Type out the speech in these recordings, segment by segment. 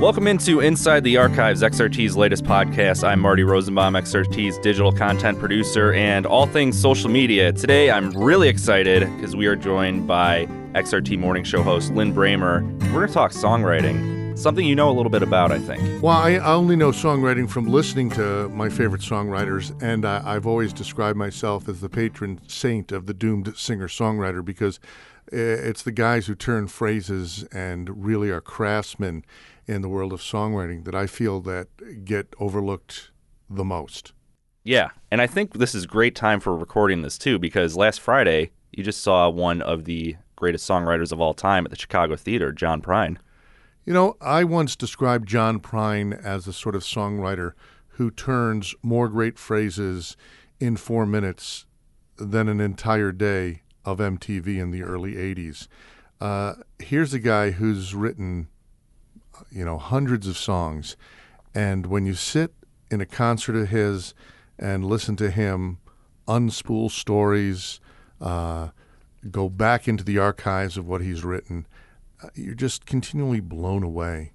Welcome into Inside the Archives, XRT's latest podcast. I'm Marty Rosenbaum, XRT's digital content producer and all things social media. Today, I'm really excited because we are joined by XRT morning show host Lin Brehmer. We're going to talk songwriting, something you know a little bit about, I think. Well, I only know songwriting from listening to my favorite songwriters, and I've always described myself as the patron saint of the doomed singer songwriter because eh, it's the guys who turn phrases and really are craftsmen in the world of songwriting that I feel that get overlooked the most. Yeah, and I think this is great time for recording this too because last Friday you just saw one of the greatest songwriters of all time at the Chicago Theater, John Prine. You know, I once described John Prine as a sort of songwriter who turns more great phrases in four minutes than an entire day of MTV in the early 80s. Uh, here's a guy who's written, you know, hundreds of songs. And when you sit in a concert of his and listen to him unspool stories, uh, go back into the archives of what he's written, uh, you're just continually blown away.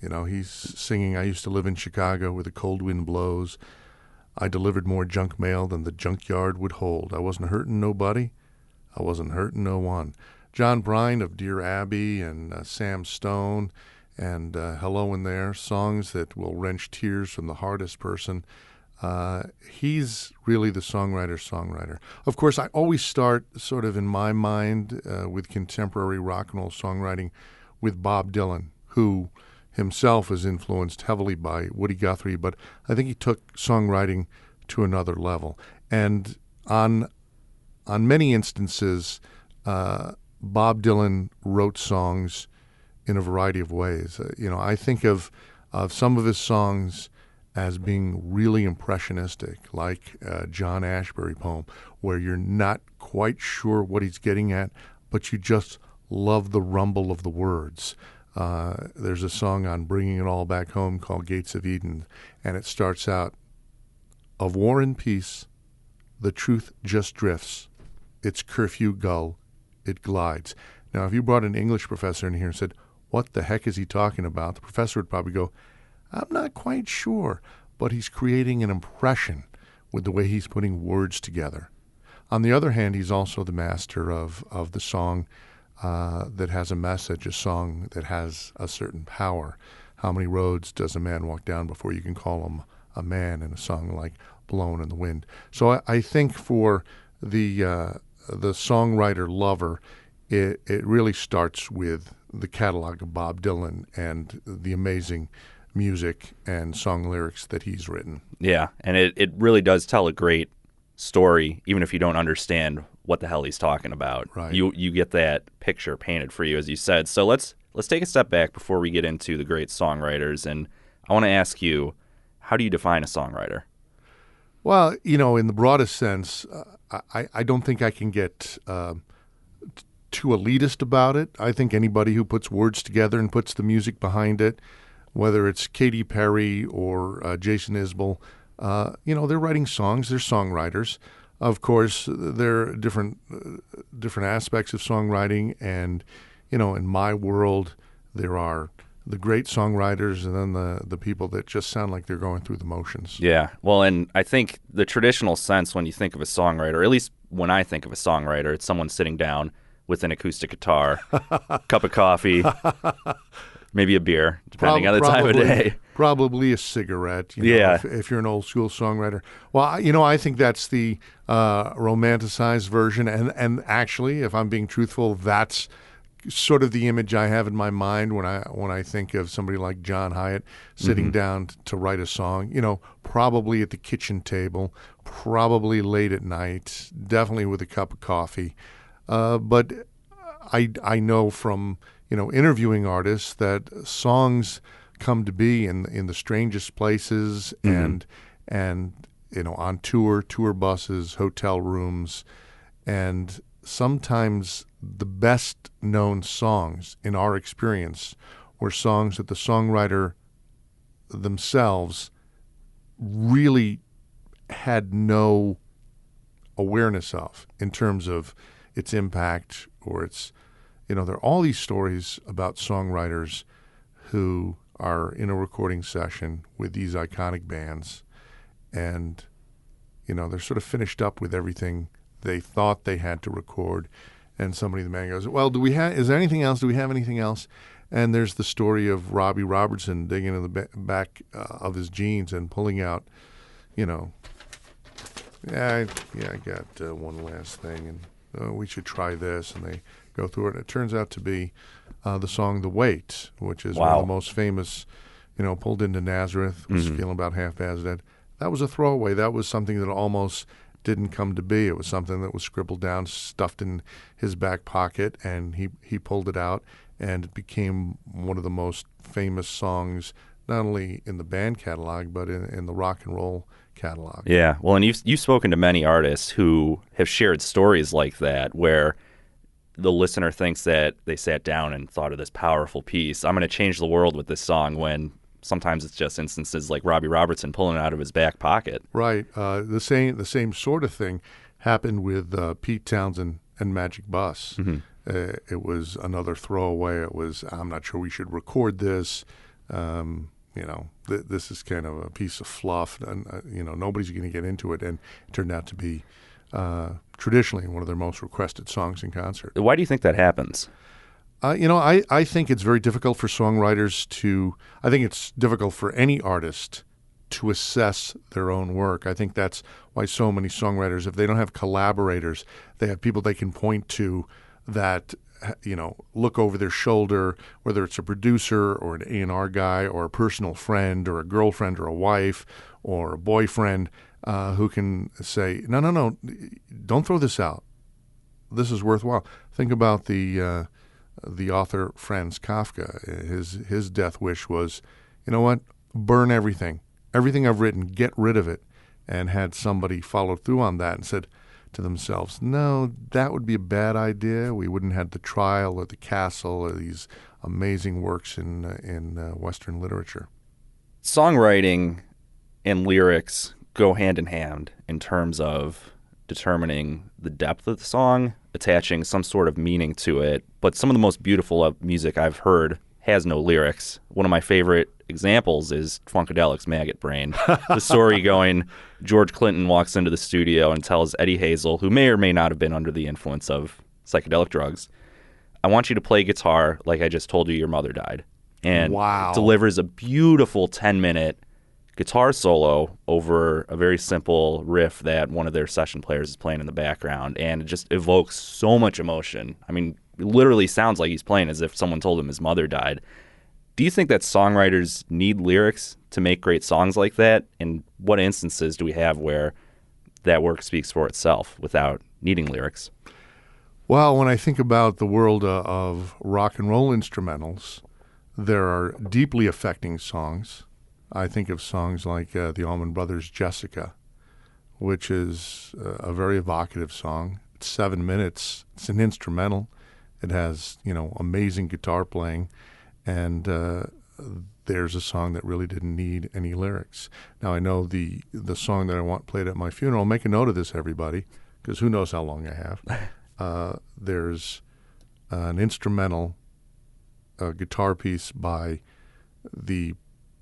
You know, he's singing, I used to live in Chicago where the cold wind blows. I delivered more junk mail than the junkyard would hold. I wasn't hurting nobody. I wasn't hurting no one. John Prine of Dear Abby and uh, Sam Stone and uh, Hello in There, songs that will wrench tears from the hardest person. Uh, he's really the songwriter songwriter. Of course, I always start sort of in my mind uh, with contemporary rock and roll songwriting with Bob Dylan, who himself is influenced heavily by Woody Guthrie, but I think he took songwriting to another level. And on on many instances, uh, Bob Dylan wrote songs in a variety of ways. Uh, you know, I think of of some of his songs as being really impressionistic, like uh, John Ashbery poem, where you're not quite sure what he's getting at, but you just love the rumble of the words. Uh, there's a song on Bringing It All Back Home called Gates of Eden, and it starts out Of war and peace, the truth just drifts. Its curfew gull, it glides. Now, if you brought an English professor in here and said, What the heck is he talking about? the professor would probably go, I'm not quite sure, but he's creating an impression with the way he's putting words together. On the other hand, he's also the master of, of the song uh, that has a message, a song that has a certain power. How many roads does a man walk down before you can call him a man in a song like "Blowin' in the Wind"? So I, I think for the uh, the songwriter lover, it it really starts with the catalog of Bob Dylan and the amazing music and song lyrics that he's written. Yeah, and it, it really does tell a great story, even if you don't understand what the hell he's talking about. Right. You you get that picture painted for you, as you said. So let's let's take a step back before we get into the great songwriters, and I want to ask you, how do you define a songwriter? Well, you know, in the broadest sense, uh, I, I don't think I can get uh, too elitist about it. I think anybody who puts words together and puts the music behind it, whether it's Katy Perry or uh, Jason Isbell, uh, you know, they're writing songs. They're songwriters. Of course, there are different uh, different aspects of songwriting, and you know, in my world, there are the great songwriters and then the the people that just sound like they're going through the motions. Yeah, well, and I think the traditional sense when you think of a songwriter, at least when I think of a songwriter, it's someone sitting down with an acoustic guitar, cup of coffee, maybe a beer, depending Prob- on the time of day. Probably a cigarette. You know, Yeah. If, if you're an old school songwriter. Well, you know, I think that's the uh, romanticized version, and and actually, if I'm being truthful, that's sort of the image I have in my mind when I when I think of somebody like John Hiatt sitting Mm-hmm. down t- to write a song. You know, probably at the kitchen table, probably late at night, definitely with a cup of coffee. Uh, but I, I know from you know interviewing artists that songs come to be in in the strangest places and and you know on tour, tour buses, hotel rooms, and sometimes the best known songs in our experience were songs that the songwriter themselves really had no awareness of in terms of its impact or its you know there are all these stories about songwriters who are in a recording session with these iconic bands and you know they're sort of finished up with everything they thought they had to record and somebody in the band goes well do we have is there anything else? Do we have anything else? And there's the story of Robbie Robertson digging in the ba- back uh, of his jeans and pulling out you know yeah I, yeah I got uh, one last thing and uh, we should try this and they go through it. And it turns out to be uh, the song The Weight which is one of the most famous you know pulled into Nazareth was feeling about half as dead. That was a throwaway. That was something that almost didn't come to be. It was something that was scribbled down stuffed in his back pocket and he he pulled it out and it became one of the most famous songs not only in the band catalog but in, in the rock and roll catalog Yeah, well, and you've you've spoken to many artists who have shared stories like that, where the listener thinks that they sat down and thought of this powerful piece. I'm going to change the world with this song. When sometimes it's just instances like Robbie Robertson pulling it out of his back pocket. Right. Uh, the same the same sort of thing happened with uh, Pete Townshend and Magic Bus. Uh, it was another throwaway. It was I'm not sure we should record this. Um, you know, th- this is kind of a piece of fluff, and uh, you know nobody's going to get into it. And it turned out to be uh, traditionally one of their most requested songs in concert. Why do you think that happens? Uh, you know, I, I think it's very difficult for songwriters to, I think it's difficult for any artist to assess their own work. I think that's why so many songwriters, if they don't have collaborators, they have people they can point to that, you know, look over their shoulder, whether it's a producer or an A&R guy or a personal friend or a girlfriend or a wife or a boyfriend uh, who can say, no, no, no, don't throw this out this is worthwhile. Think about the uh, the author Franz Kafka. His his death wish was, you know what, burn everything, everything I've written, get rid of it, and had somebody follow through on that and said to themselves, no, that would be a bad idea. We wouldn't have the trial or the castle or these amazing works in uh, in uh, Western literature. Songwriting and lyrics go hand in hand in terms of determining the depth of the song, attaching some sort of meaning to it. But some of the most beautiful of music I've heard has no lyrics. One of my favorite examples is Funkadelic's Maggot Brain. the story going George Clinton walks into the studio and tells Eddie Hazel, who may or may not have been under the influence of psychedelic drugs, I want you to play guitar like I just told you your mother died. And Wow. delivers a beautiful 10 minute guitar solo over a very simple riff that one of their session players is playing in the background. And it just evokes so much emotion. I mean, literally sounds like he's playing as if someone told him his mother died. Do you think that songwriters need lyrics to make great songs like that? And what instances do we have where that work speaks for itself without needing lyrics? Well, when I think about the world uh, of rock and roll instrumentals, there are deeply affecting songs. I think of songs like uh, the Allman Brothers' Jessica, which is uh, a very evocative song. It's seven minutes. It's an instrumental. It has, you know, amazing guitar playing, and uh, there's a song that really didn't need any lyrics. Now I know the the song that I want played at my funeral. Make a note of this, everybody, because who knows how long I have. Uh, there's an instrumental uh, guitar piece by the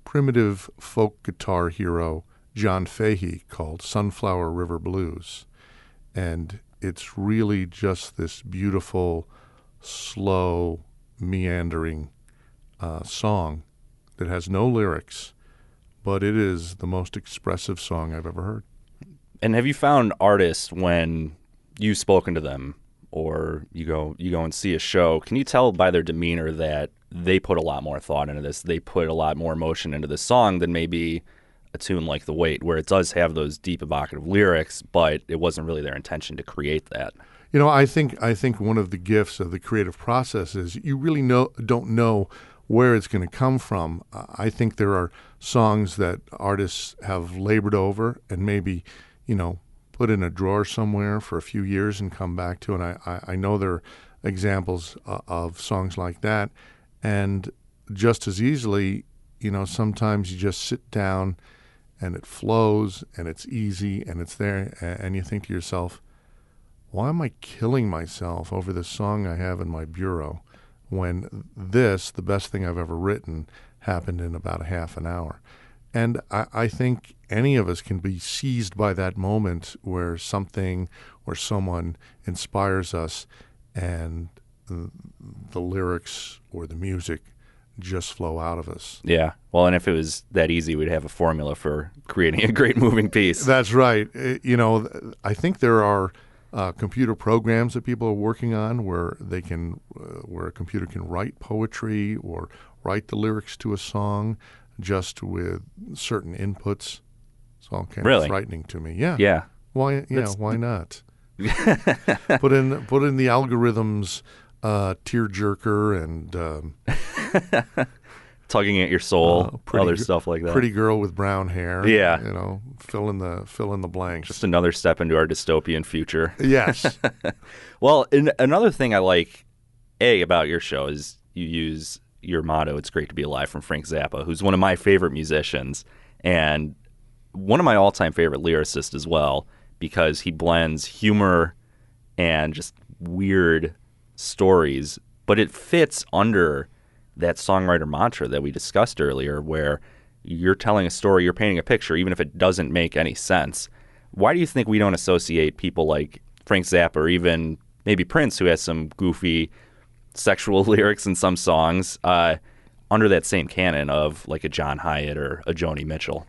primitive folk guitar hero John Fahey called Sunflower River Blues. And it's really just this beautiful, slow, meandering uh, song that has no lyrics, but it is the most expressive song I've ever heard. And have you found artists when you've spoken to them or you go you go and see a show, can you tell by their demeanor that they put a lot more thought into this? They put a lot more emotion into this song than maybe a tune like The Weight, where it does have those deep evocative lyrics, but it wasn't really their intention to create that. You know, I think I think one of the gifts of the creative process is you really know don't know where it's going to come from. Uh, I think there are songs that artists have labored over and maybe, you know, put in a drawer somewhere for a few years and come back to. And I, I, I know there are examples uh, of songs like that. And just as easily, you know, sometimes you just sit down and it flows and it's easy and it's there. And you think to yourself, why am I killing myself over this song I have in my bureau when this, the best thing I've ever written, happened in about a half an hour? And I, I think any of us can be seized by that moment where something or someone inspires us and the, the lyrics or the music just flow out of us. Yeah. Well, and if it was that easy, we'd have a formula for creating a great moving piece. That's right. Uh, You know, I think there are uh, computer programs that people are working on where they can, uh, where a computer can write poetry or write the lyrics to a song just with certain inputs. It's all kind Really? of frightening to me. Yeah. Yeah. Why? Yeah. That's- Why not? put in put in the algorithms, uh, tearjerker and um, Tugging at your soul, uh, other stuff like that. Pretty girl with brown hair. Yeah. You know, fill in the fill in the blanks. Just another step into our dystopian future. yes. Well, another thing I like, A, about your show is you use your motto, It's Great to Be Alive, from Frank Zappa, who's one of my favorite musicians and one of my all time favorite lyricists as well, because he blends humor and just weird stories, but it fits under that songwriter mantra that we discussed earlier, where you're telling a story, you're painting a picture, even if it doesn't make any sense. Why do you think we don't associate people like Frank Zappa or even maybe Prince, who has some goofy sexual lyrics in some songs, uh, under that same canon of like a John Hiatt or a Joni Mitchell?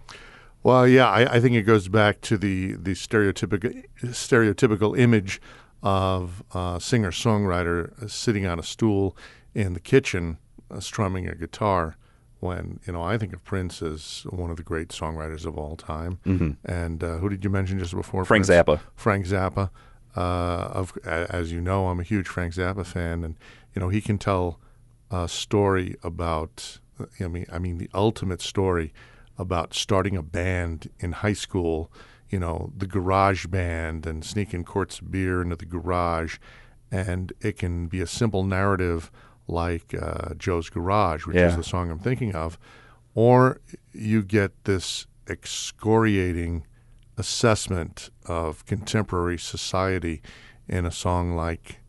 Well, yeah, I, I think it goes back to the the stereotypical stereotypical image of a singer songwriter sitting on a stool in the kitchen strumming a guitar. When you know, I think of Prince as one of the great songwriters of all time. Mm-hmm. And uh, who did you mention just before? Frank Prince? Zappa. Frank Zappa. Uh, of as you know, I'm a huge Frank Zappa fan, and you know he can tell a story about. I mean, I mean the ultimate story about starting a band in high school. You know, the garage band and sneaking quarts of beer into the garage, and it can be a simple narrative like uh, Joe's Garage, which is the song I'm thinking of, or you get this excoriating assessment of contemporary society in a song like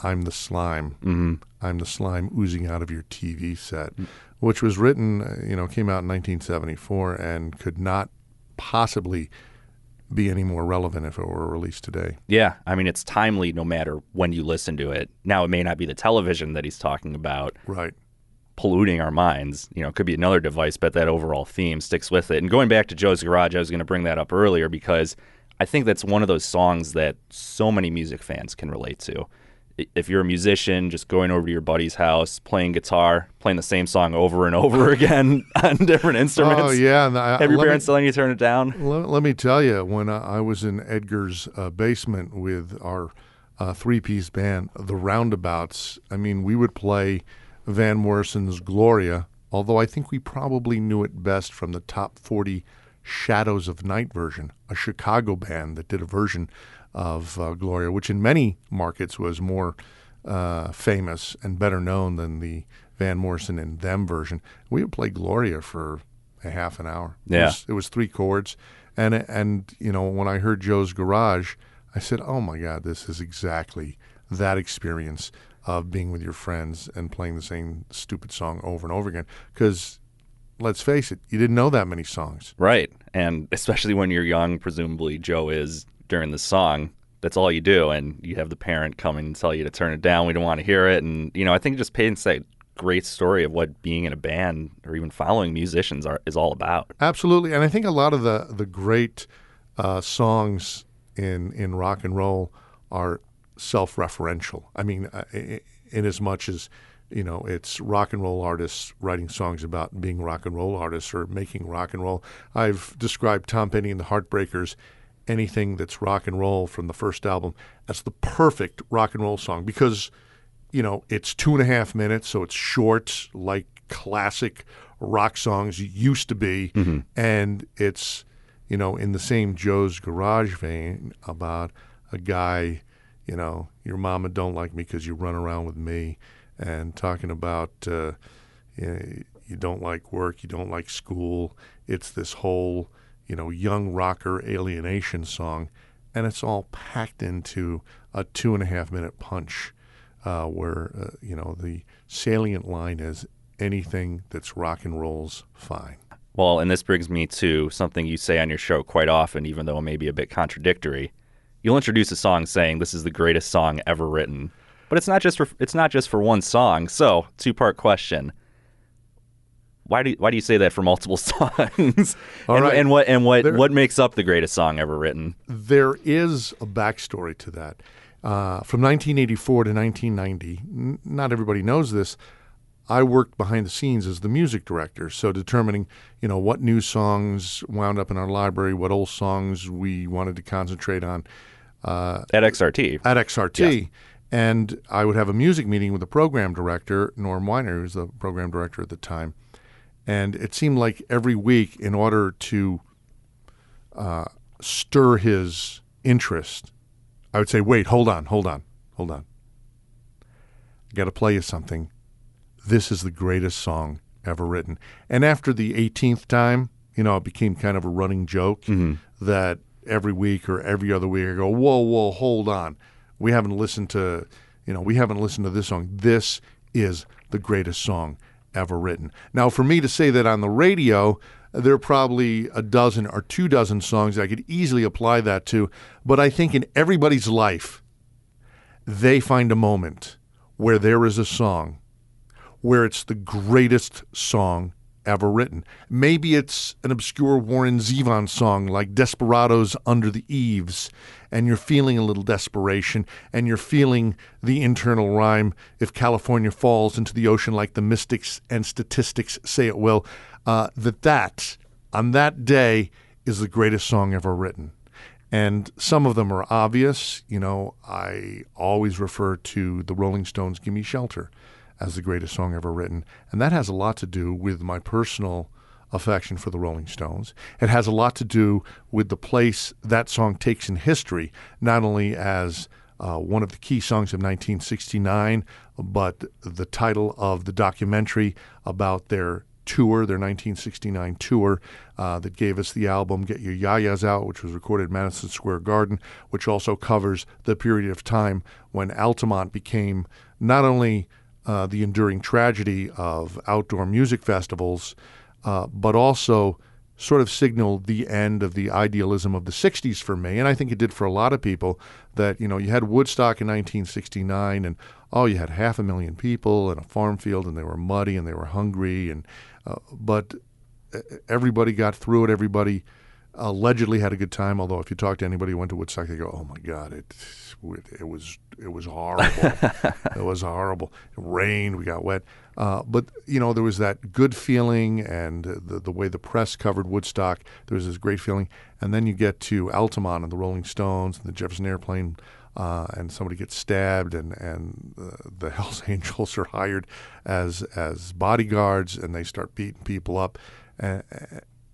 I'm the Slime. Mm-hmm. I'm the Slime oozing out of your TV set, which was written, uh, you know, came out in 1974 and could not possibly be any more relevant if it were released today. Yeah, I mean it's timely no matter when you listen to it. Now it may not be the television that he's talking about Right. polluting our minds. You know, it could be another device, but that overall theme sticks with it. And going back to Joe's Garage, I was going to bring that up earlier because I think that's one of those songs that so many music fans can relate to. If you're a musician, just going over to your buddy's house, playing guitar, playing the same song over and over again on different instruments. Oh, yeah. and I- Have your let me- parents telling you turn it down? Let, let me tell you, when I, I was in Edgar's uh, basement with our uh, three-piece band, the Roundabouts. I mean, we would play Van Morrison's Gloria, although I think we probably knew it best from the top 40 Shadows of Knight version, a Chicago band that did a version of uh, Gloria, which in many markets was more uh, famous and better known than the Van Morrison and Them version. We would play Gloria for a half an hour. It Yeah. was- it was three chords, and and you know when I heard Joe's Garage, I said, "Oh my God, this is exactly that experience of being with your friends and playing the same stupid song over and over again." Because let's face it, you didn't know that many songs. Right. And especially when you're young, presumably Joe is during the song. That's all you do. And you have the parent coming and tell you to turn it down. We don't want to hear it. And, you know, I think it just paints that great story of what being in a band or even following musicians are, is all about. Absolutely, and I think a lot of the the great uh, songs in in rock and roll are self-referential. I mean, uh, in as much as you know, it's rock and roll artists writing songs about being rock and roll artists or making rock and roll. I've described Tom Petty and the Heartbreakers, anything that's rock and roll from the first album, as the perfect rock and roll song because, you know, it's two and a half minutes, so it's short, like classic rock songs used to be, and it's, you know, in the same Joe's Garage vein about a guy, you know, your mama don't like me because you run around with me, and talking about uh, you, know, you don't like work, you don't like school. It's this whole, you know, young rocker alienation song, and it's all packed into a two and a half minute punch, uh, where uh, you know the salient line is anything that's rock and roll's fine. Well, and this brings me to something you say on your show quite often, even though it may be a bit contradictory. You'll introduce a song saying this is the greatest song ever written, but it's not just for it's not just for one song. So, two part question: Why do you, why do you say that for multiple songs? All and, right. and what and what There- what makes up the greatest song ever written? There is a backstory to that. Uh, from 1984 to 1990, n- not everybody knows this. I worked behind the scenes as the music director, so determining, you know, what new songs wound up in our library, what old songs we wanted to concentrate on At XRT. at XRT. And I would have a music meeting with the program director, Norm Weiner, who was the program director at the time. And it seemed like every week, in order to uh, stir his interest, I would say, wait, hold on, hold on, hold on. I got to play you something. This is the greatest song ever written. And after the 18th time, you know, it became kind of a running joke that every week or every other week I go, whoa, whoa, hold on. We haven't listened to, you know, we haven't listened to this song. This is the greatest song ever written. Now, for me to say that on the radio, there are probably a dozen or two dozen songs that I could easily apply that to. But I think in everybody's life, they find a moment where there is a song where it's the greatest song ever written. Maybe it's an obscure Warren Zevon song like Desperados Under the Eaves, and you're feeling a little desperation, and you're feeling the internal rhyme if California falls into the ocean like the mystics and statistics say it will, uh, that that, on that day, is the greatest song ever written. And some of them are obvious. You know, I always refer to the Rolling Stones' Gimme Shelter as the greatest song ever written. And that has a lot to do with my personal affection for the Rolling Stones. It has a lot to do with the place that song takes in history, not only as uh, one of the key songs of 1969, but the title of the documentary about their tour, their 1969 tour uh, that gave us the album Get Your Ya-Ya's Out, which was recorded at Madison Square Garden, which also covers the period of time when Altamont became not only uh, the enduring tragedy of outdoor music festivals, uh, but also sort of signaled the end of the idealism of the 60s for me. And I think it did for a lot of people that, you know, you had Woodstock in 1969 and, oh, you had half a million people in a farm field and they were muddy and they were hungry. And, uh, but uh, everybody got through it. Everybody allegedly had a good time. Although if you talk to anybody who went to Woodstock, they go, "Oh my God, it it was it was horrible. it was horrible. It rained. We got wet. Uh, but you know, there was that good feeling, and the the way the press covered Woodstock, there was this great feeling. And then you get to Altamont and the Rolling Stones and the Jefferson Airplane. Uh, and somebody gets stabbed, and and uh, the Hell's Angels are hired as as bodyguards, and they start beating people up. And,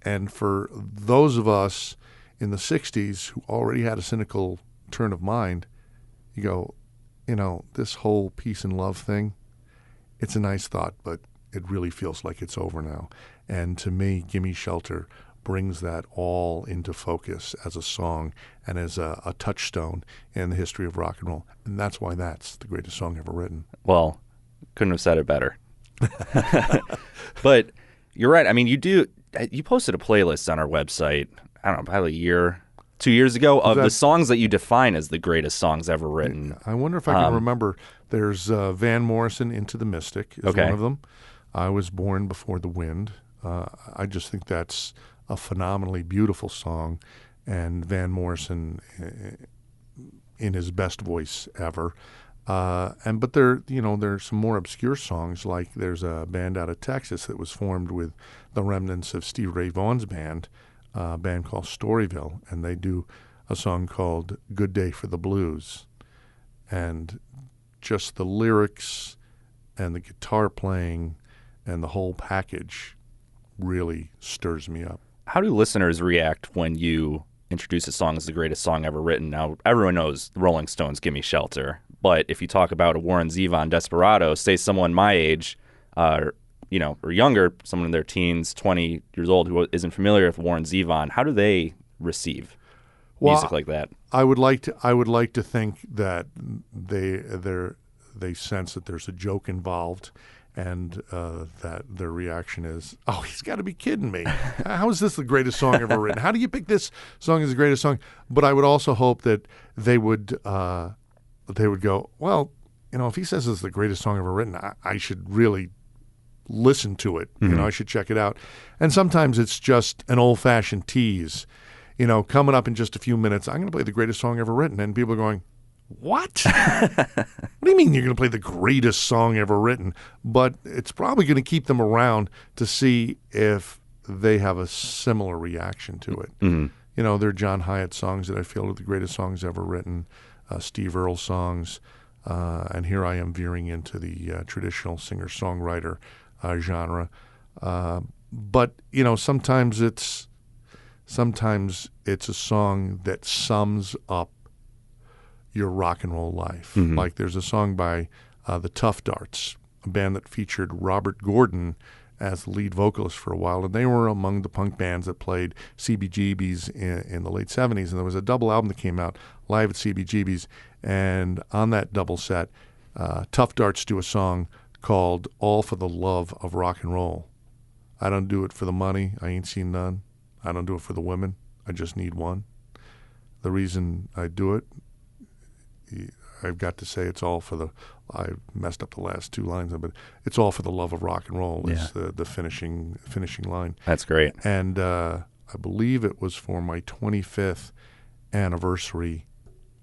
and for those of us in the 60s who already had a cynical turn of mind, you go, you know, this whole peace and love thing, it's a nice thought, but it really feels like it's over now. And to me, Gimme Shelter brings that all into focus as a song and as a, a touchstone in the history of rock and roll. And that's why that's the greatest song ever written. Well, couldn't have said it better. but you're right. I mean, you do. You posted a playlist on our website. I don't know, probably a year, two years ago, of the songs that you define as the greatest songs ever written. I wonder if I can remember. There's uh, Van Morrison, Into the Mystic, is Okay. one of them. I was born before the wind. Uh, I just think that's a phenomenally beautiful song, and Van Morrison, eh, in his best voice ever. Uh, and but there, you know, there's some more obscure songs. Like there's a band out of Texas that was formed with the remnants of Steve Ray Vaughan's band, uh, a band called Storyville, and they do a song called "Good Day for the Blues," and just the lyrics and the guitar playing and the whole package really stirs me up. How do listeners react when you introduce a song as the greatest song ever written? Now, everyone knows Rolling Stones' "Give Me Shelter," but if you talk about a Warren Zevon "Desperado," say someone my age, uh, you know, or younger, someone in their teens, twenty years old, who isn't familiar with Warren Zevon, how do they receive Well, music like that? I would like to. I would like to think that they they they sense that there's a joke involved, and uh, that their reaction is, "Oh, he's got to be kidding me! How is this the greatest song ever written? How do you pick this song as the greatest song?" But I would also hope that they would uh, they would go, "Well, you know, if he says it's the greatest song ever written, I, I should really." listen to it. You know, mm-hmm. I should check it out. And sometimes it's just an old fashioned tease. You know, coming up in just a few minutes, I'm going to play the greatest song ever written. And people are going, What? what do you mean you're going to play the greatest song ever written? But it's probably going to keep them around to see if they have a similar reaction to it. Mm-hmm. You know, there are John Hiatt songs that I feel are the greatest songs ever written, Steve Earle songs. Uh, and here I am veering into the uh, traditional singer songwriter uh, genre. Uh, but you know, sometimes it's sometimes it's a song that sums up your rock and roll life. Like there's a song by uh, the Tuff Darts, a band that featured Robert Gordon as lead vocalist for a while, and they were among the punk bands that played CBGB's in, in the late 70s. And there was a double album that came out live at CBGB's, and on that double set, uh, Tuff Darts do a song called "All for the Love of Rock and Roll." I don't do it for the money. I ain't seen none. I don't do it for the women. I just need one. The reason I do it, I've got to say, it's all for the. I messed up the last two lines, but it's all for the love of rock and roll. Is the, the finishing finishing line, That's great. and uh, I believe it was for my 25th anniversary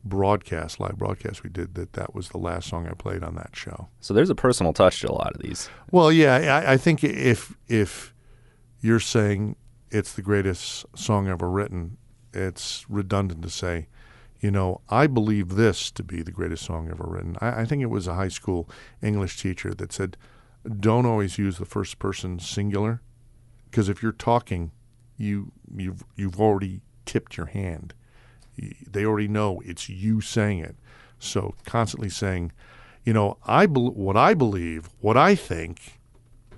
broadcast, live broadcast we did. That that was the last song I played on that show. So there's a personal touch to a lot of these. Well, yeah, I, I think if if you're saying it's the greatest song ever written, it's redundant to say, you know, I believe this to be the greatest song ever written. I, I think it was a high school English teacher that said, don't always use the first person singular, because if you're talking, you you've you've already tipped your hand. They already know it's you saying it. So constantly saying, you know, I bel what I believe, what I think,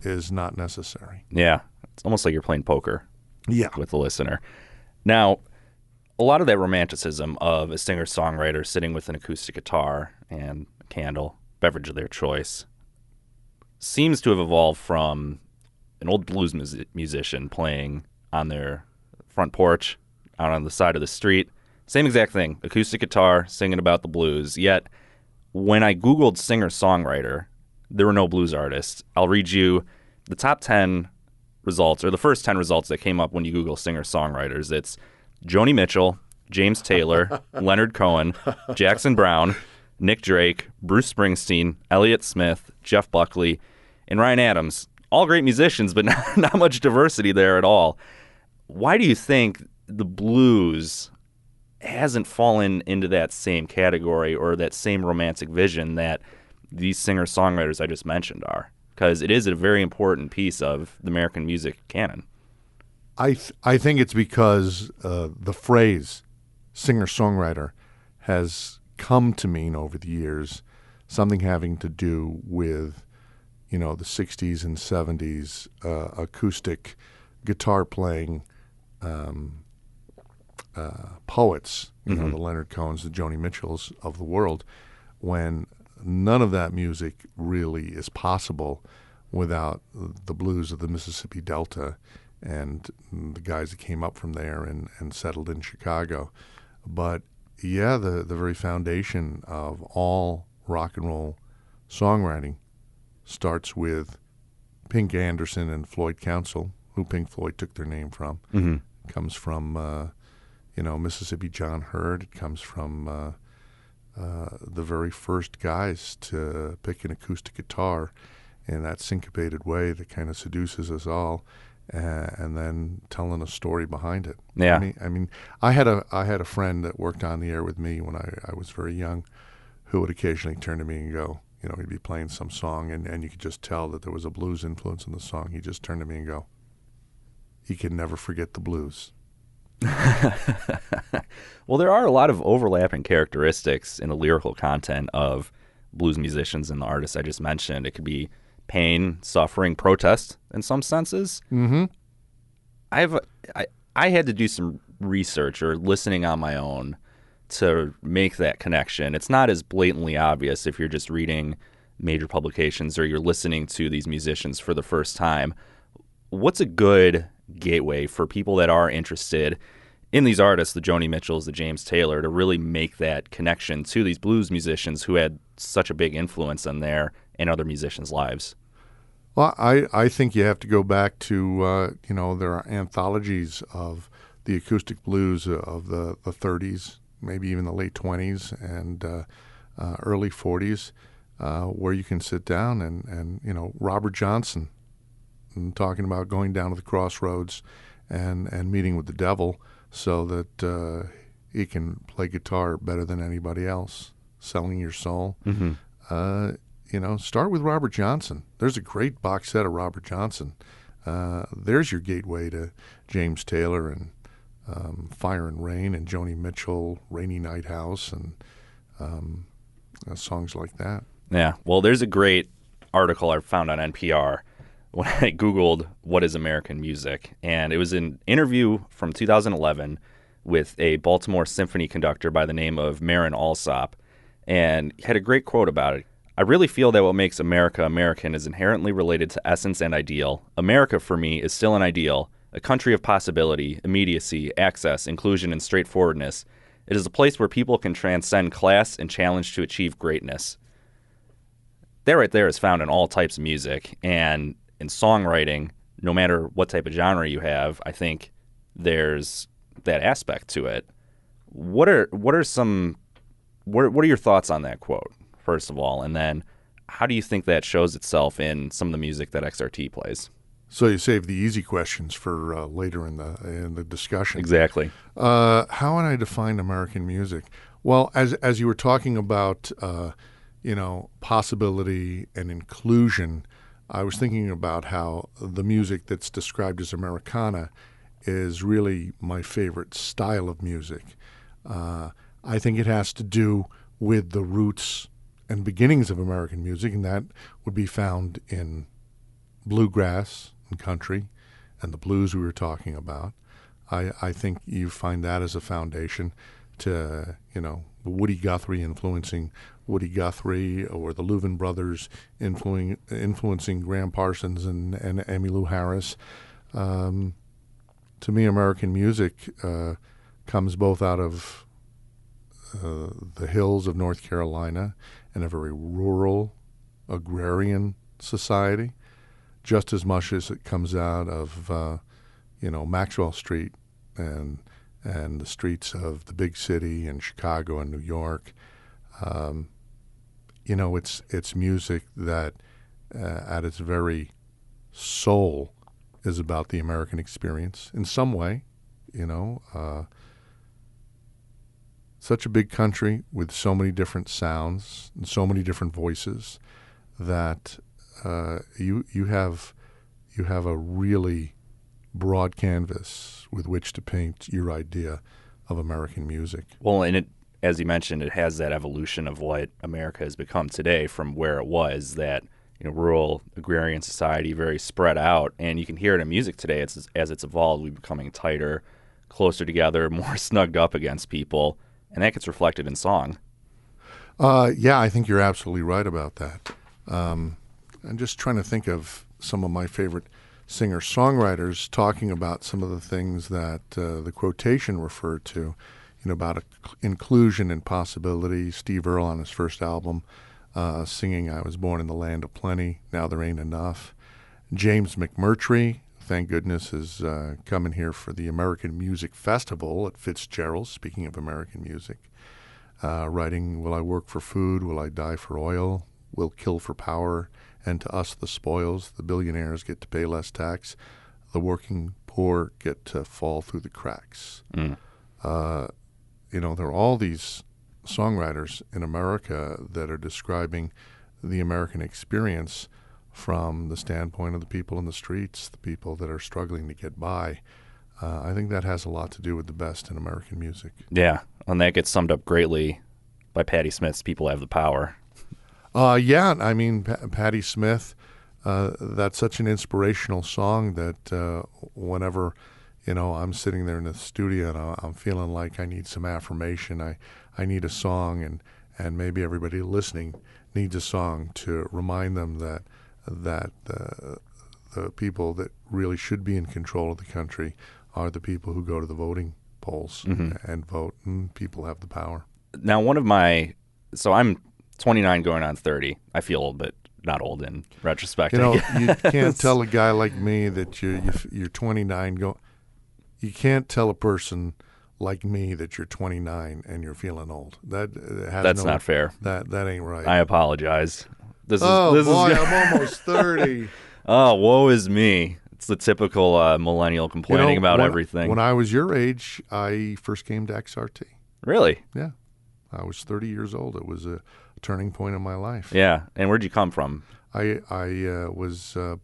is not necessary. Yeah. It's almost like you're playing poker. Yeah. with the listener. Now, a lot of that romanticism of a singer songwriter sitting with an acoustic guitar and a candle, beverage of their choice, seems to have evolved from an old blues mus- musician playing on their front porch out on the side of the street. Same exact thing acoustic guitar, singing about the blues. Yet, when I Googled singer songwriter, there were no blues artists. I'll read you the top 10 results, or the first 10 results that came up when you Google singer songwriters. It's Joni Mitchell, James Taylor, Leonard Cohen, Jackson Browne, Nick Drake, Bruce Springsteen, Elliott Smith, Jeff Buckley, and Ryan Adams. All great musicians, but not, not much diversity there at all. Why do you think the blues hasn't fallen into that same category or that same romantic vision that these singer songwriters I just mentioned are? Because it is a very important piece of the American music canon. I th- I think it's because uh, the phrase singer songwriter has come to mean over the years something having to do with you know the 60s and 70s uh, acoustic guitar playing um, uh, poets, you know the Leonard Cohens, the Joni Mitchells of the world, when none of that music really is possible without the blues of the Mississippi Delta and the guys that came up from there and, and settled in Chicago. But yeah, the, the very foundation of all rock and roll songwriting starts with Pink Anderson and Floyd Council, who Pink Floyd took their name from. Mm-hmm. comes from, uh, you know, Mississippi John Hurt. It comes from uh, uh, the very first guys to pick an acoustic guitar in that syncopated way that kind of seduces us all, uh, and then telling a story behind it. Yeah. I mean, I mean, I had a I had a friend that worked on the air with me when I, I was very young, who would occasionally turn to me and go, you know, he'd be playing some song, and, and you could just tell that there was a blues influence in the song. He'd just turn to me and go, he can never forget the blues. Well, there are a lot of overlapping characteristics in the lyrical content of blues musicians and the artists I just mentioned. It could be pain, suffering, protest in some senses. Mm-hmm. I've I, I had to do some research or listening on my own to make that connection. It's not as blatantly obvious if you're just reading major publications or you're listening to these musicians for the first time. What's a good gateway for people that are interested in these artists, the Joni Mitchells, the James Taylor, to really make that connection to these blues musicians who had such a big influence on their and other musicians' lives? Well, I, I think you have to go back to, uh, you know, there are anthologies of the acoustic blues of the, the 30s, maybe even the late 20s and uh, uh, early 40s, uh, where you can sit down and, and, you know, Robert Johnson and talking about going down to the crossroads and, and meeting with the devil so that uh, he can play guitar better than anybody else, selling your soul. Mm-hmm. You know, start with Robert Johnson. There's a great box set of Robert Johnson. Uh, there's your gateway to James Taylor and um, Fire and Rain and Joni Mitchell, Rainy Night House, and um, uh, songs like that. Yeah. Well, there's a great article I found on NPR when I Googled what is American music. And it was an interview from 2011 with a Baltimore symphony conductor by the name of Marin Alsop. And he had a great quote about it. I really feel that what makes America American is inherently related to essence and ideal. America, for me, is still an ideal, a country of possibility, immediacy, access, inclusion, and straightforwardness. It is a place where people can transcend class and challenge to achieve greatness. That right there is found in all types of music and in songwriting, no matter what type of genre you have, I think there's that aspect to it. What are what are some what are, what are your thoughts on that quote first of all, and then how do you think that shows itself in some of the music that XRT plays? So you save the easy questions for uh, later in the in the discussion. Exactly. Uh, how would I define American music? Well, as as you were talking about, uh, you know, possibility and inclusion, I was thinking about how the music that's described as Americana is really my favorite style of music. Uh, I think it has to do with the roots and beginnings of American music, and that would be found in bluegrass and country and the blues we were talking about. I, I think you find that as a foundation to, you know, Woody Guthrie influencing Woody Guthrie or the Louvin brothers influencing, influencing Gram Parsons and, and Emmylou Harris. Um, to me, American music uh, comes both out of uh, the hills of North Carolina and a very rural, agrarian society, just as much as it comes out of, uh, you know, Maxwell Street and and the streets of the big city in Chicago and New York. Um, you know, it's it's music that, uh, at its very soul, is about the American experience in some way. You know, uh, such a big country with so many different sounds and so many different voices that uh, you you have you have a really broad canvas with which to paint your idea of American music. Well, and it, as you mentioned, it has that evolution of what America has become today from where it was that you know rural agrarian society, very spread out, and you can hear it in music today. It's as it's evolved, we're becoming tighter, closer together, more snugged up against people, and that gets reflected in song. Uh, yeah, I think you're absolutely right about that. Um, I'm just trying to think of some of my favorite singer songwriters talking about some of the things that uh, the quotation referred to, you know, about inclusion and possibility. Steve Earle on his first album, uh, singing I Was Born in the Land of Plenty, Now There Ain't Enough. James McMurtry, thank goodness, is uh, coming here for the American Music Festival at Fitzgerald, speaking of American music. uh, writing, Will I work for food? Will I die for oil? Will kill for power? And to us, the spoils. The billionaires get to pay less tax. The working poor get to fall through the cracks. Uh, you know, there are all these songwriters in America that are describing the American experience from the standpoint of the people in the streets, the people that are struggling to get by. Uh, I think that has a lot to do with the best in American music. Yeah, and that gets summed up greatly by Patti Smith's "People Have the Power." Uh, yeah, I mean, P- Patti Smith, uh, that's such an inspirational song that uh, whenever, you know, I'm sitting there in the studio and I'm feeling like I need some affirmation, I, I need a song, and, and maybe everybody listening needs a song to remind them that that uh, the people that really should be in control of the country are the people who go to the voting polls and vote, and people have the power. Now, one of my so I'm 29 going on 30. I feel old, but not old in retrospect. You know, you can't tell a guy like me that you're you- you're 29. Go, you can't tell a person like me that you're 29 and you're feeling old. That uh, That's no- not fair. That that ain't right. I apologize. This is oh this boy, is I'm almost 30. oh woe is me. It's the typical uh, millennial You complaining know, about when- everything. When I was your age, I first came to XRT. really? Yeah, I was 30 years old. It was a turning point in my life. Yeah. And where'd you come from? I I uh, was uh,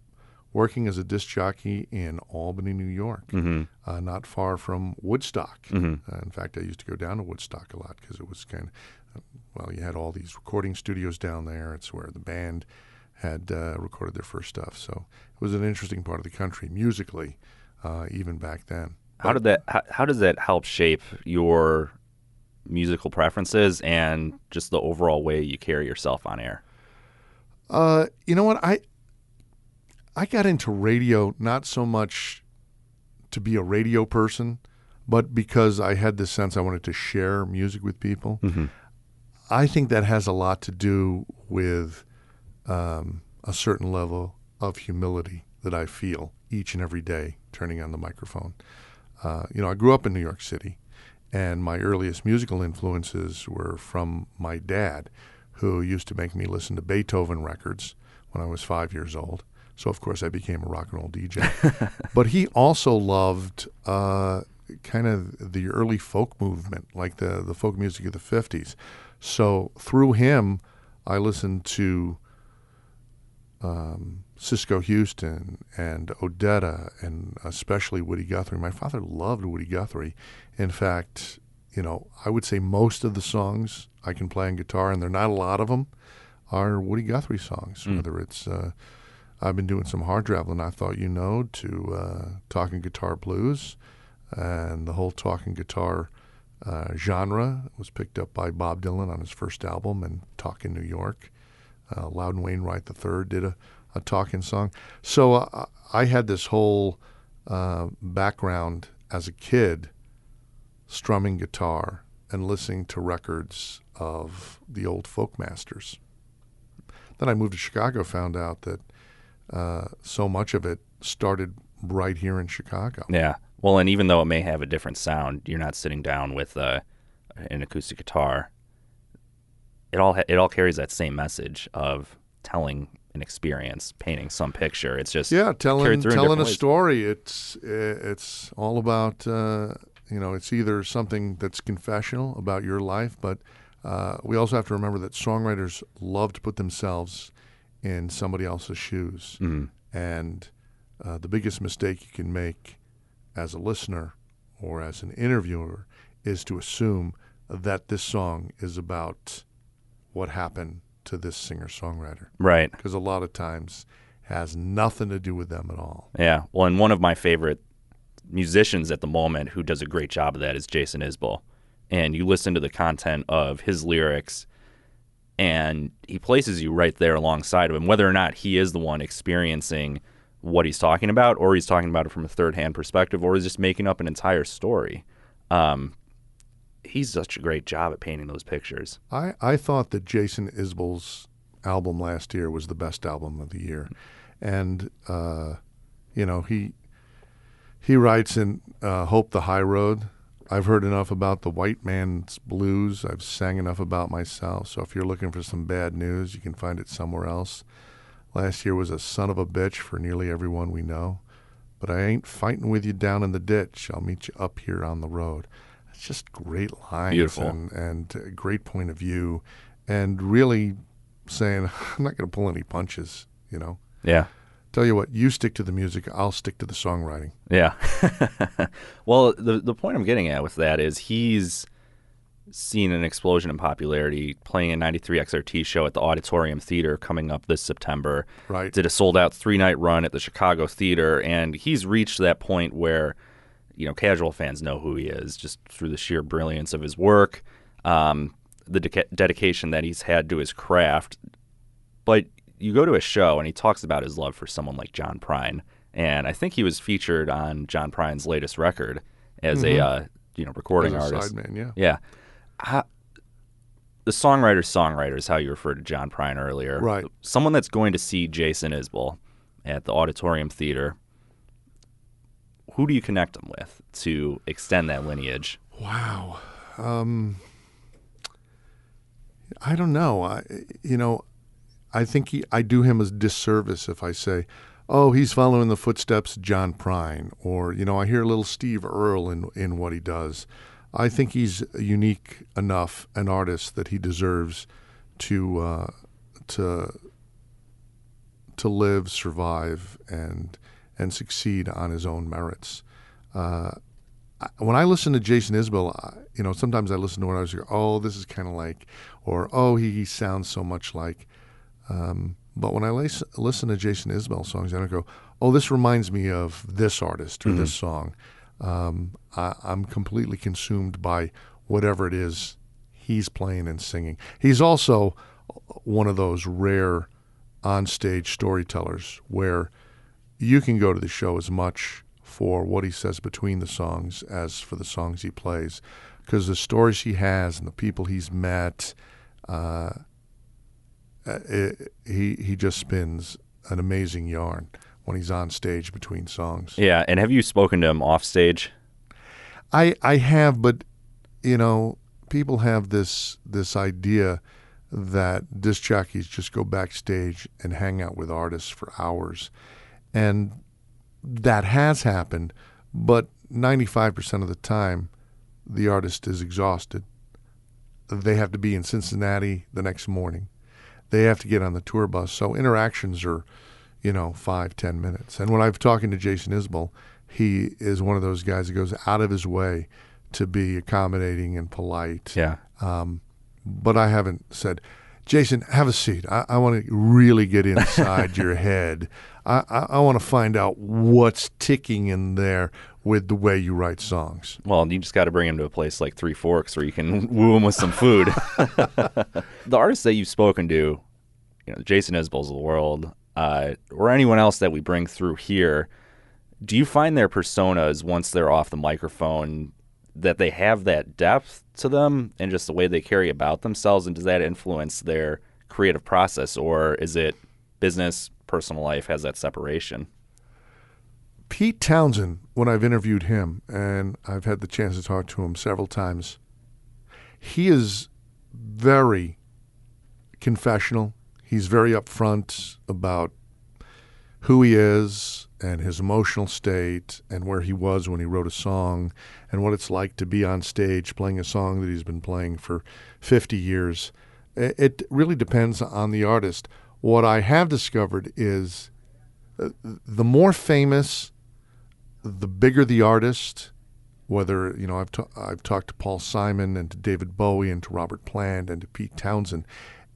working as a disc jockey in Albany, New York, Mm-hmm. uh, not far from Woodstock. Uh, in fact, I used to go down to Woodstock a lot because it was kind of well, you had all these recording studios down there. It's where the band had uh, recorded their first stuff. So it was an interesting part of the country musically, uh, even back then. How did that? How, how does that help shape your musical preferences and just the overall way you carry yourself on air? Uh, you know what I I got into radio not so much to be a radio person, but because I had this sense I wanted to share music with people. I think that has a lot to do with um, a certain level of humility that I feel each and every day turning on the microphone. Uh, you know, I grew up in New York City, and my earliest musical influences were from my dad, who used to make me listen to Beethoven records when I was five years old. So, of course, I became a rock and roll DJ. but he also loved uh, kind of the early folk movement, like the, the folk music of the 50s. So, through him, I listened to um, Cisco Houston and Odetta and especially Woody Guthrie. My father loved Woody Guthrie. In fact, you know, I would say most of the songs I can play on guitar, and there are not a lot of them, are Woody Guthrie songs. Whether it's uh, I've been doing some hard traveling, I thought you know, to uh, talking guitar blues, and the whole talking guitar uh, genre was picked up by Bob Dylan on his first album and Talkin' New York. Uh, Loudon Wainwright III did a, a talking song. So uh, I had this whole uh, background as a kid strumming guitar and listening to records of the old folk masters. Then I moved to Chicago, found out that uh, so much of it started right here in Chicago. Yeah. Well, and even though it may have a different sound, you're not sitting down with uh, an acoustic guitar. It all ha- it all carries that same message of telling an experience, painting some picture. It's just Yeah, telling telling a ways. story. It's it's all about uh, you know it's either something that's confessional about your life, but uh, we also have to remember that songwriters love to put themselves in somebody else's shoes, Mm-hmm. and uh, the biggest mistake you can make as a listener or as an interviewer is to assume that this song is about what happened to this singer songwriter Right. because a lot of times has nothing to do with them at all. Yeah. Well, and one of my favorite musicians at the moment who does a great job of that is Jason Isbell. And you listen to the content of his lyrics and he places you right there alongside of him, whether or not he is the one experiencing what he's talking about, or he's talking about it from a third hand perspective, or he's just making up an entire story. Um, he's such a great job at painting those pictures. I, I thought that Jason Isbell's album last year was the best album of the year, and uh, you know he he writes in uh, "Hope the High Road." I've heard enough about the white man's blues. I've sang enough about myself. So if you're looking for some bad news, you can find it somewhere else. Last year was a son of a bitch for nearly everyone we know. But I ain't fighting with you down in the ditch. I'll meet you up here on the road. It's just great lines Beautiful. and, and a great point of view, and really saying, I'm not going to pull any punches, you know. Yeah. Tell you what, you stick to the music, I'll stick to the songwriting. Yeah. well, the the point I'm getting at with that is he's seen an explosion in popularity playing a 93 XRT show at the Auditorium Theater coming up this September. Right. Did a sold out three night run at the Chicago Theater, and he's reached that point where, you know, casual fans know who he is just through the sheer brilliance of his work, um, the deca- dedication that he's had to his craft. But you go to a show and he talks about his love for someone like John Prine, and I think he was featured on John Prine's latest record as a uh, you know recording Mm-hmm. Artist. sideman, yeah. Yeah. How, the songwriter songwriter is how you referred to John Prine earlier. Right. Someone that's going to see Jason Isbell at the Auditorium Theater. Who do you connect him with to extend that lineage? Wow. Um, I don't know. I, you know, I think he, I do him a disservice if I say, "Oh, he's following the footsteps of John Prine," or you know, I hear a little Steve Earle in in what he does. I think he's unique enough an artist that he deserves to uh, to to live, survive, and and succeed on his own merits. Uh, I- when I listen to Jason Isbell, I- you know, sometimes I listen to it. I was like, "Oh, this is kind of like," or "Oh, he, he sounds so much like." Um, but when I lis- listen to Jason Isbell songs, I don't go, "Oh, this reminds me of this artist or this song." Um, I, I'm completely consumed by whatever it is he's playing and singing. He's also one of those rare on-stage storytellers where you can go to the show as much for what he says between the songs as for the songs he plays because the stories he has and the people he's met uh, uh, it, he he just spins an amazing yarn when he's on stage between songs. Yeah, and have you spoken to him off stage? I I have, but you know, people have this this idea that disc jockeys just go backstage and hang out with artists for hours, and that has happened. But ninety five percent of the time, the artist is exhausted. They have to be in Cincinnati the next morning. They have to get on the tour bus. So interactions are, you know, five ten minutes. And when I've talking to Jason Isbell, he is one of those guys that goes out of his way to be accommodating and polite. Yeah. Um, but I haven't said, Jason, have a seat. I, I want to really get inside your head. I, I, I want to find out what's ticking in there with the way you write songs. Well, you just got to bring him to a place like Three Forks where you can woo him with some food. the artists that you've spoken to, you know, Jason Isbell's of the world, uh, or anyone else that we bring through here, do you find their personas once they're off the microphone that they have that depth to them and just the way they carry about themselves? And does that influence their creative process, or is it business, personal life has that separation? Pete Townshend, when I've interviewed him, and I've had the chance to talk to him several times, he is very confessional. He's very upfront about who he is and his emotional state and where he was when he wrote a song and what it's like to be on stage playing a song that he's been playing for 50 years. It really depends on the artist. What I have discovered is uh, the more famous, the bigger the artist, whether you know I've ta- I've talked to Paul Simon and to David Bowie and to Robert Plant and to Pete Townshend,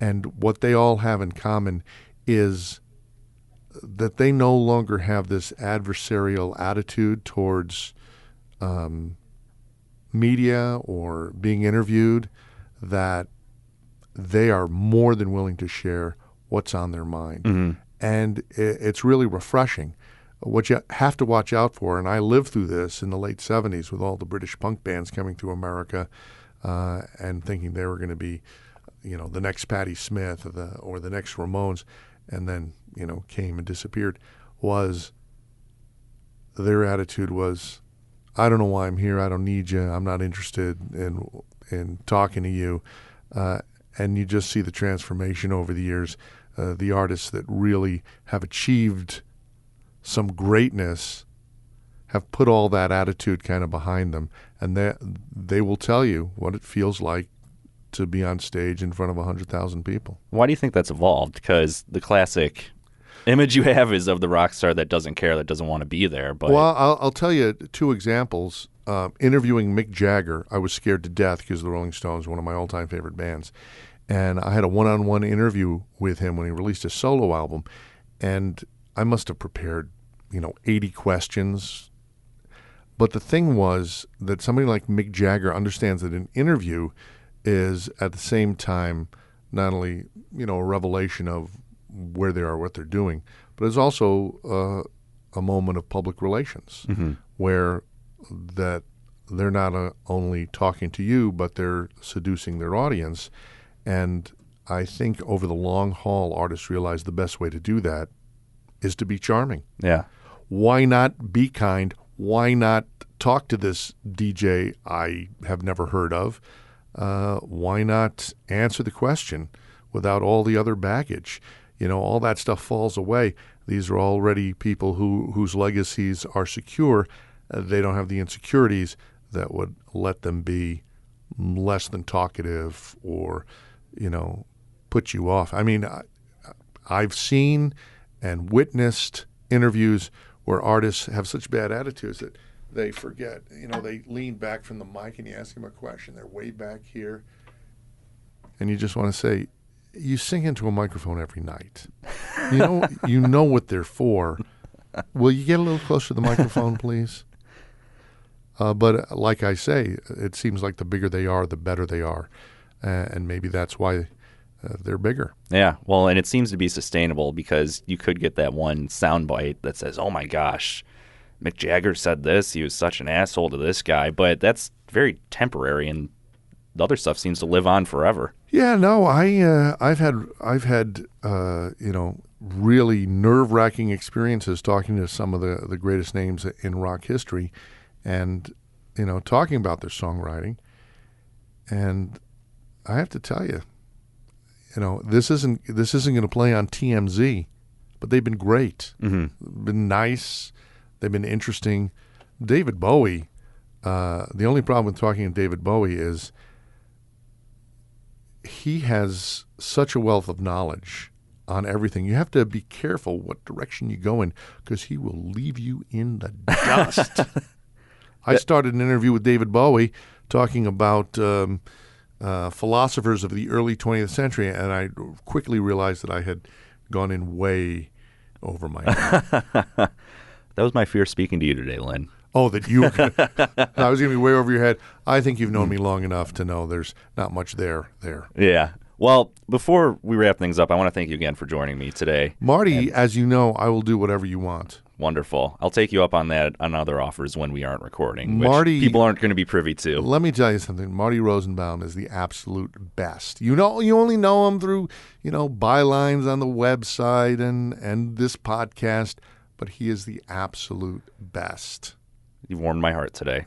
and what they all have in common is that they no longer have this adversarial attitude towards um, media or being interviewed. That they are more than willing to share what's on their mind, and it's really refreshing what you have to watch out for, and I lived through this in the late 70s with all the British punk bands coming to America uh, and thinking they were going to be, you know, the next Patti Smith or the, or the next Ramones, and then, you know, came and disappeared, was their attitude was, I don't know why I'm here. I don't need you. I'm not interested in in talking to you. Uh, and you just see the transformation over the years. Uh, the artists that really have achieved some greatness have put all that attitude kind of behind them, and they they will tell you what it feels like to be on stage in front of hundred thousand people. Why do you think that's evolved? Because the classic image you have is of the rock star that doesn't care, that doesn't want to be there. But Well, I'll, I'll tell you two examples. Uh, interviewing Mick Jagger, I was scared to death because the Rolling Stones, one of my all-time favorite bands, and I had a one-on-one interview with him when he released his solo album, and I must have prepared, you know, 80 questions. But the thing was that somebody like Mick Jagger understands that an interview is at the same time not only you know a revelation of where they are, what they're doing, but it's also uh, a moment of public relations where that they're not uh, only talking to you, but they're seducing their audience. And I think over the long haul, artists realize the best way to do that is to be charming. yeah, Why not be kind? Why not talk to this DJ I have never heard of? Uh, why not answer the question without all the other baggage? You know, all that stuff falls away. These are already people who whose legacies are secure. Uh, they don't have the insecurities that would let them be less than talkative or, you know, put you off. I mean, I, I've seen and witnessed interviews where artists have such bad attitudes that they forget. You know, they lean back from the mic and you ask them a question. They're way back here, and you just want to say, "You sing into a microphone every night. You know, you know what they're for. Will you get a little closer to the microphone, please?" Uh, but uh, like I say, it seems like the bigger they are, the better they are, uh, and maybe that's why uh, they're bigger. yeah. Well, and it seems to be sustainable because you could get that one soundbite that says, "Oh my gosh, Mick Jagger said this. He was such an asshole to this guy," but that's very temporary, and the other stuff seems to live on forever. Yeah, no, I uh, I've had I've had uh, you know really nerve wracking experiences talking to some of the the greatest names in rock history, and you know talking about their songwriting, and I have to tell you, you know this isn't this isn't going to play on TMZ, but they've been great, mm-hmm. been nice, they've been interesting. David Bowie, uh, the only problem with talking to David Bowie is he has such a wealth of knowledge on everything. You have to be careful what direction you go in because he will leave you in the dust. I started an interview with David Bowie talking about um, uh, philosophers of the early 20th century, and I quickly realized that I had gone in way over my head. That was my fear speaking to you today, Lin. Oh, that you. I was going to be way over your head. I think you've known hmm. me long enough to know there's not much there. There, Yeah. Well, before we wrap things up, I want to thank you again for joining me today. Marty. as you know, I will do whatever you want. Wonderful. I'll take you up on that on other offers when we aren't recording, which Marty- people aren't going to be privy to. Let me tell you something. Marty Rosenbaum is the absolute best. You know, you only know him through you know bylines on the website and and this podcast, but he is the absolute best. You've warmed my heart today.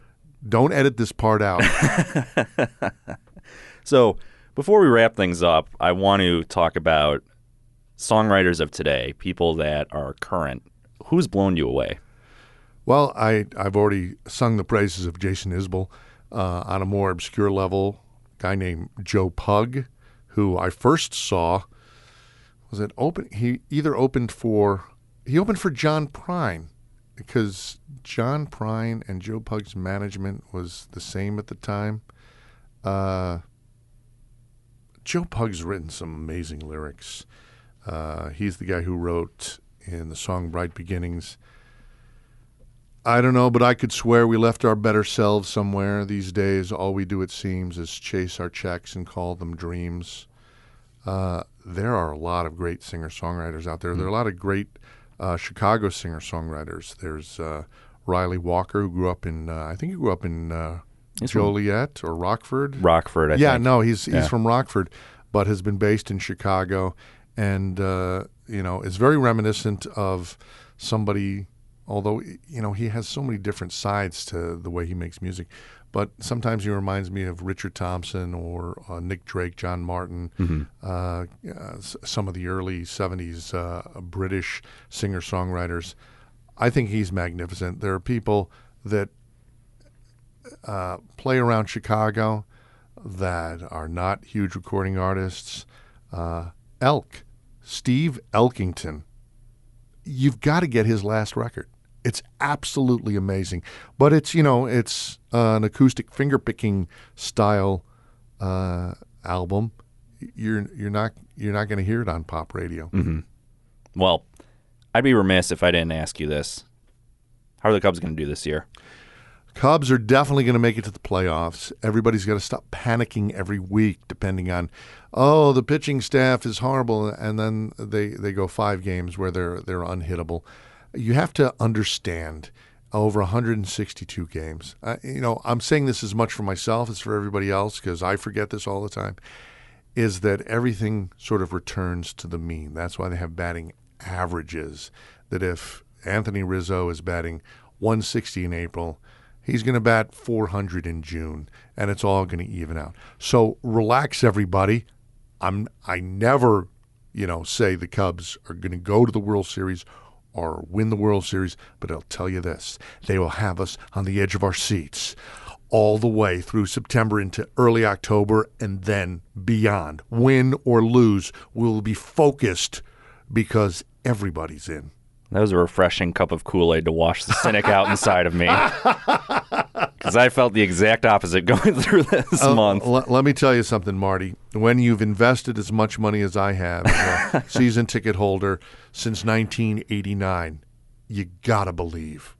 Don't edit this part out. So, before we wrap things up, I want to talk about songwriters of today, people that are current. Who's blown you away? Well, I I've already sung the praises of Jason Isbell uh, on a more obscure level. A guy named Joe Pug, who I first saw was it open. He either opened for he opened for John Prine because John Prine and Joe Pug's management was the same at the time. Uh, Joe Pug's written some amazing lyrics. Uh, he's the guy who wrote in the song "Bright Beginnings." I don't know, but I could swear we left our better selves somewhere. These days, all we do, it seems, is chase our checks and call them dreams. Uh, there are a lot of great singer songwriters out there. There are a lot of great uh, Chicago singer songwriters. There's uh, Ryley Walker, who grew up in, uh, I think he grew up in uh, Joliet or Rockford. Rockford, I yeah, think. no, he's he's Yeah. from Rockford, but has been based in Chicago, and uh, you know is very reminiscent of somebody although you know he has so many different sides to the way he makes music. But sometimes he reminds me of Richard Thompson or uh, Nick Drake, John Martyn, uh, uh, s- some of the early '70s uh, British singer-songwriters. I think he's magnificent. There are people that uh, play around Chicago that are not huge recording artists. Uh, Elk, Steve Elkington. You've got to get his last record. It's absolutely amazing, but it's you know it's uh, an acoustic fingerpicking style uh, album. You're you're not you're not going to hear it on pop radio. Well, I'd be remiss if I didn't ask you this. How are the Cubs going to do this year? Cubs are definitely going to make it to the playoffs. Everybody's got to stop panicking every week, depending on, oh, the pitching staff is horrible, and then they, they go five games where they're they're unhittable. You have to understand over 162 games. Uh, you know, I'm saying this as much for myself as for everybody else because I forget this all the time. Is that everything sort of returns to the mean? That's why they have batting averages. That if Anthony Rizzo is batting 160 in April, he's going to bat 400 in June, and it's all going to even out. So relax, everybody. I'm I never, you know, say the Cubs are going to go to the World Series or win the World Series, but I'll tell you this: they will have us on the edge of our seats all the way through September into early October and then beyond. Win or lose, we'll be focused because everybody's in. That was a refreshing cup of Kool Aid to wash the cynic out inside of me. Because I felt the exact opposite going through this Uh, month. l- let me tell you something, Marty. When you've invested as much money as I have, as a season ticket holder since 1989, you gotta believe.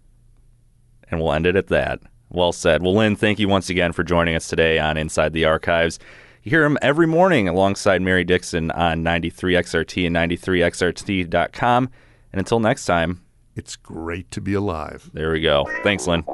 And we'll end it at that. Well said. Well, Lin, thank you once again for joining us today on Inside the Archives. You hear him every morning alongside Mary Dixon on 93XRT and 93XRT.com. And until next time, It's great to be alive. there we go. Thanks, Lin.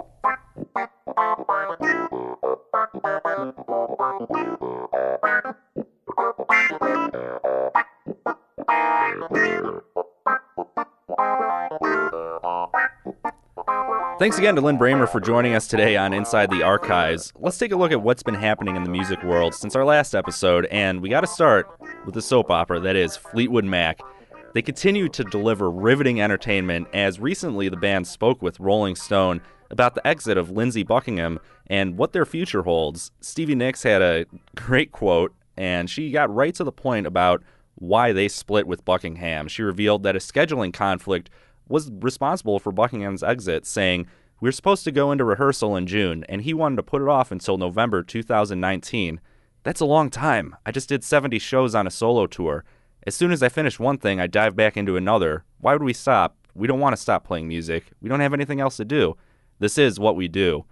Thanks again to Lin Brehmer for joining us today on Inside the Archives. Let's take a look at what's been happening in the music world since our last episode, and we got to start with the soap opera that is Fleetwood Mac. They continue to deliver riveting entertainment as recently the band spoke with Rolling Stone about the exit of Lindsey Buckingham and what their future holds. Stevie Nicks had a great quote, and she got right to the point about why they split with Buckingham. She revealed that a scheduling conflict was responsible for Buckingham's exit, saying, We were supposed to go into rehearsal in June, and he wanted to put it off until November 2019. That's a long time. I just did 70 shows on a solo tour. As soon as I finish one thing, I dive back into another. Why would we stop? We don't want to stop playing music. We don't have anything else to do. This is what we do.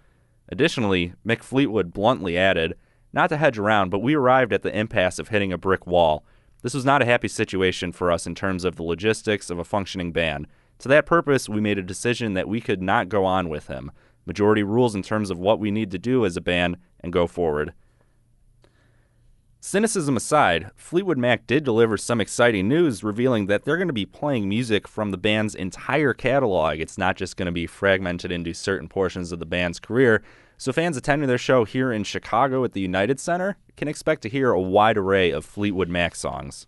Additionally, Mick Fleetwood bluntly added, Not to hedge around, but we arrived at the impasse of hitting a brick wall. This was not a happy situation for us in terms of the logistics of a functioning band. To that purpose, we made a decision that we could not go on with him. Majority rules in terms of what we need to do as a band and go forward. Cynicism aside, Fleetwood Mac did deliver some exciting news revealing that they're going to be playing music from the band's entire catalog. It's not just going to be fragmented into certain portions of the band's career. So fans attending their show here in Chicago at the United Center can expect to hear a wide array of Fleetwood Mac songs.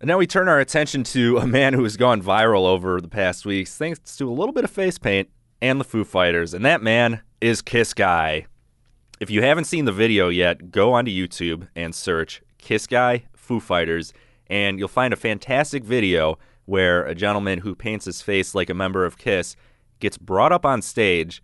And now we turn our attention to a man who has gone viral over the past weeks thanks to a little bit of face paint and the Foo Fighters, and that man is Kiss Guy. If you haven't seen the video yet, go onto YouTube and search Kiss Guy Foo Fighters, and you'll find a fantastic video where a gentleman who paints his face like a member of Kiss gets brought up on stage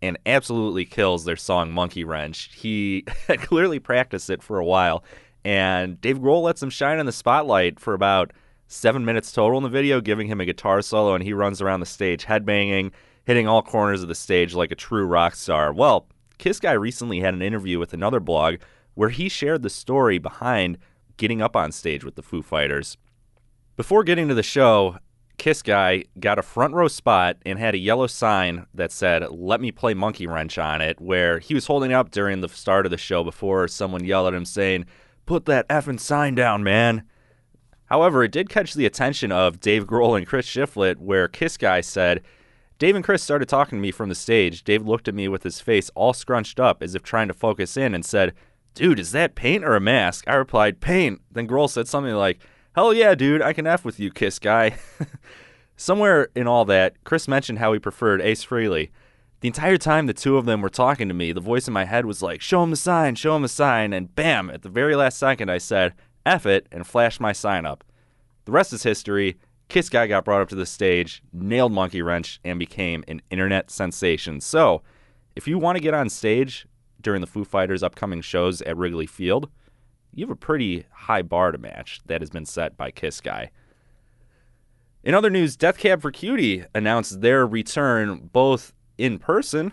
and absolutely kills their song Monkey Wrench. He had clearly practiced it for a while, and Dave Grohl lets him shine in the spotlight for about seven minutes total in the video, giving him a guitar solo, and he runs around the stage headbanging, hitting all corners of the stage like a true rock star. Well, Kiss Guy recently had an interview with another blog where he shared the story behind getting up on stage with the Foo Fighters. Before getting to the show, Kiss Guy got a front row spot and had a yellow sign that said, Let me play Monkey Wrench on it, where he was holding up during the start of the show before someone yelled at him saying, Put that effing sign down, man. However, it did catch the attention of Dave Grohl and Chris Shiflett, where Kiss Guy said Dave and Chris started talking to me from the stage. Dave looked at me with his face all scrunched up as if trying to focus in and said, Dude, is that paint or a mask? I replied, Paint. Then Grohl said something like, Hell yeah, dude, I can F with you, kiss guy. Somewhere in all that, Chris mentioned how he preferred Ace Frehley. The entire time the two of them were talking to me, the voice in my head was like, Show him the sign, show him the sign, and bam, at the very last second I said, F it, and flashed my sign up. The rest is history. Kiss Guy got brought up to the stage, nailed Monkey Wrench, and became an internet sensation. So, if you want to get on stage during the Foo Fighters' upcoming shows at Wrigley Field, you have a pretty high bar to match that has been set by Kiss Guy. In other news, Death Cab for Cutie announced their return both in person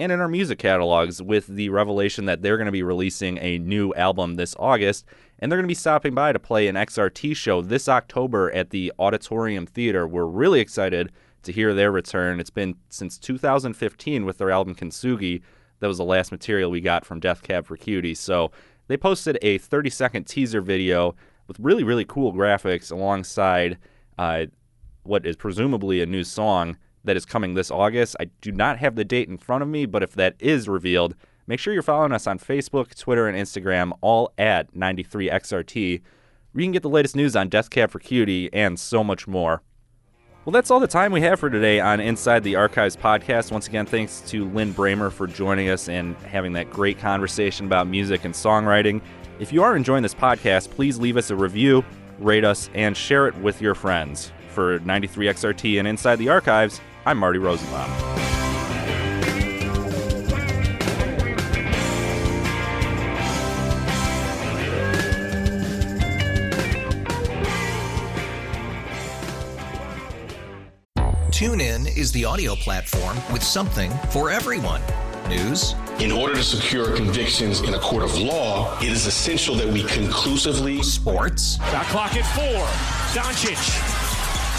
and in our music catalogs with the revelation that they're going to be releasing a new album this August and they're going to be stopping by to play an XRT show this October at the Auditorium Theater. We're really excited to hear their return. It's been since 2015 with their album Kintsugi. That was the last material we got from Death Cab for Cutie. So they posted a 30 second teaser video with really, really cool graphics alongside uh, what is presumably a new song that is coming this August. I do not have the date in front of me, but if that is revealed, Make sure you're following us on Facebook, Twitter, and Instagram, all at 93XRT, where you can get the latest news on Death Cab for Cutie and so much more. Well, that's all the time we have for today on Inside the Archives podcast. Once again, thanks to Lin Brehmer for joining us and having that great conversation about music and songwriting. If you are enjoying this podcast, please leave us a review, rate us, and share it with your friends. For 93XRT and Inside the Archives, I'm Marty Rosenbaum. TuneIn is the audio platform with something for everyone. News. In order to secure convictions in a court of law, it is essential that we conclusively. Sports. Got clock at four. Doncic.